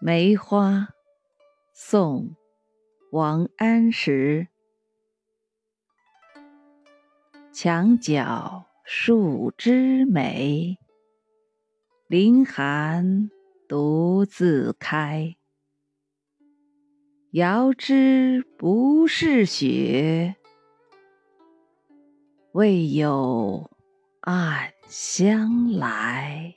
梅花宋王安石。墙角数枝梅凌寒独自开。遥知不是雪为有暗香来。